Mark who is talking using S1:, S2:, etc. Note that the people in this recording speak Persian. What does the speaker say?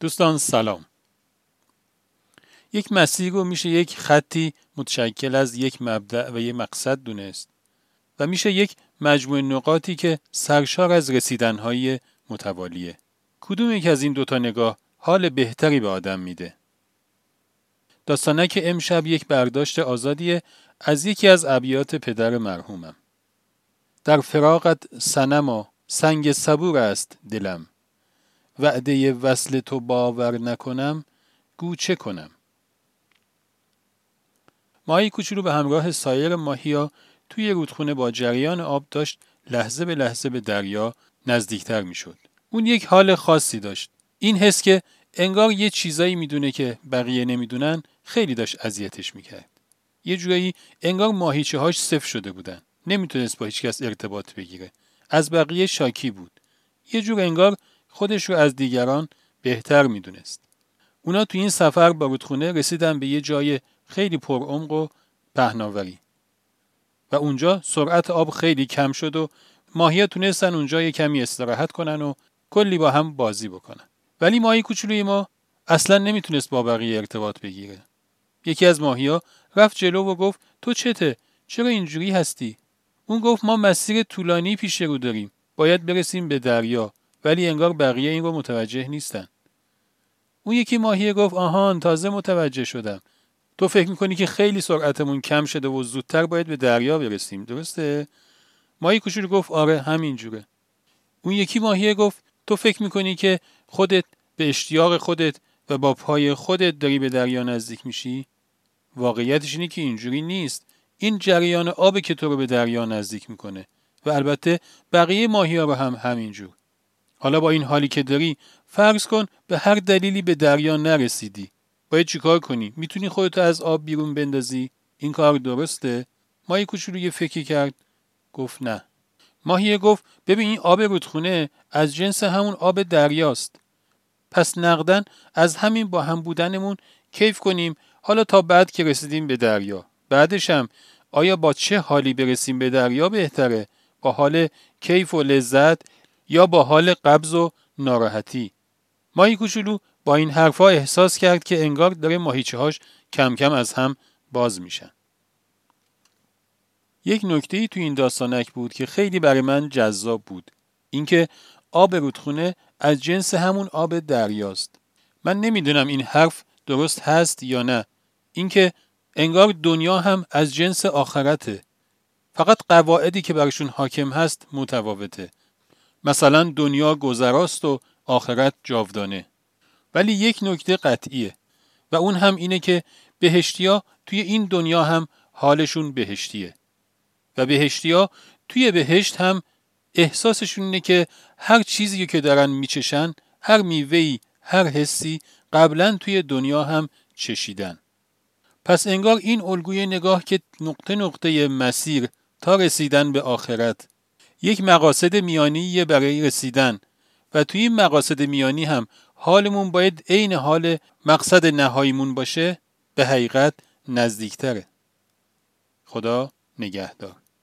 S1: دوستان سلام. یک مسیر رو میشه یک خطی متشکل از یک مبدع و یک مقصد دونست و میشه یک مجموعه نقاطی که سرشار از رسیدنهای متوالیه. کدوم یک از این دوتا نگاه حال بهتری به آدم میده؟ داستانک امشب یک برداشت آزادیه از یکی از ابیات پدر مرحومم. در فراغت سنما سنگ صبور است دلم. وعده وصل تو باور نکنم گو چه کنم ماهی کوچولو به همراه سایر ماهیا توی رودخونه با جریان آب داشت لحظه به لحظه به دریا نزدیکتر می‌شد. اون یک حال خاصی داشت. این حس که انگار یه چیزایی می‌دونه که بقیه نمی‌دونن خیلی داشت اذیتش می‌کرد. یه جورایی انگار ماهیچه هاش صفر شده بودن. نمی‌تونست با هیچکس ارتباط بگیره. از بقیه شاکی بود. یه جور انگار خودش رو از دیگران بهتر می‌دونست. اونا تو این سفر با رودخونه رسیدن به یه جای خیلی پرعمق و پهناوری. و اونجا سرعت آب خیلی کم شد و ماهیا تونستن اونجا یه کمی استراحت کنن و کلی با هم بازی بکنن. ولی ماهی کوچولوی ما اصلا نمی‌تونست با بقیه ارتباط بگیره. یکی از ماهیا رفت جلو و گفت تو چته؟ چرا اینجوری هستی؟ اون گفت ما مسیر طولانی پیش رو داریم. باید برسیم به دریا ولی انگار بقیه این رو متوجه نیستن. اون یکی ماهی گفت آهان تازه متوجه شدم. تو فکر می‌کنی که خیلی سرعتمون کم شده و زودتر باید به دریا برسیم درسته؟ ماهی کوچولو گفت آره همینجوره. اون یکی ماهی گفت تو فکر می‌کنی که خودت به اشتیاق خودت و با پای خودت داری به دریا نزدیک میشی؟ واقعیتش اینه که اینجوری نیست. این جریان آب که تو رو به دریا نزدیک می‌کنه و البته بقیه ماهی ها رو هم همینجور. حالا با این حالی که داری فرض کن به هر دلیلی به دریا نرسیدی. باید چیکار کنی؟ می‌تونی خودتو از آب بیرون بندازی؟ این کار درسته؟ ماهی کوچولو یه فکری کرد گفت نه. ماهیه گفت ببین این آب رودخونه از جنس همون آب دریاست. پس نقدن از همین با هم بودنمون کیف کنیم حالا تا بعد که رسیدیم به دریا. بعدش هم آیا با چه حالی برسیم به دریا بهتره؟ با حال کیف و لذت یا با حال قبض و ناراحتی؟ ماهی کوچولو با این حرفها احساس کرد که انگار داره ماهیچه هاش کم کم از هم باز میشن. یک نکته ای تو این داستانک بود که خیلی برای من جذاب بود. اینکه آب رودخونه از جنس همون آب دریاست. من نمی‌دونم این حرف درست هست یا نه. اینکه انگار دنیا هم از جنس آخرته. فقط قواعدی که برشون حاکم هست متفاوته. مثلا دنیا گذراست و آخرت جاودانه. ولی یک نکته قطعیه و اون هم اینه که بهشتیا توی این دنیا هم حالشون بهشتیه و بهشتیا توی بهشت هم احساسشون اینه که هر چیزی که دارن میچشن هر میوهی هر حسی قبلا توی دنیا هم چشیدن پس انگار این الگوی نگاه که نقطه نقطه مسیر تا رسیدن به آخرت یک مقاصد میانی برای رسیدن. و توی این مقاصد میانی هم حالمون باید عین حال مقصد نهاییمون باشه به حقیقت نزدیکتره. خدا نگهدار.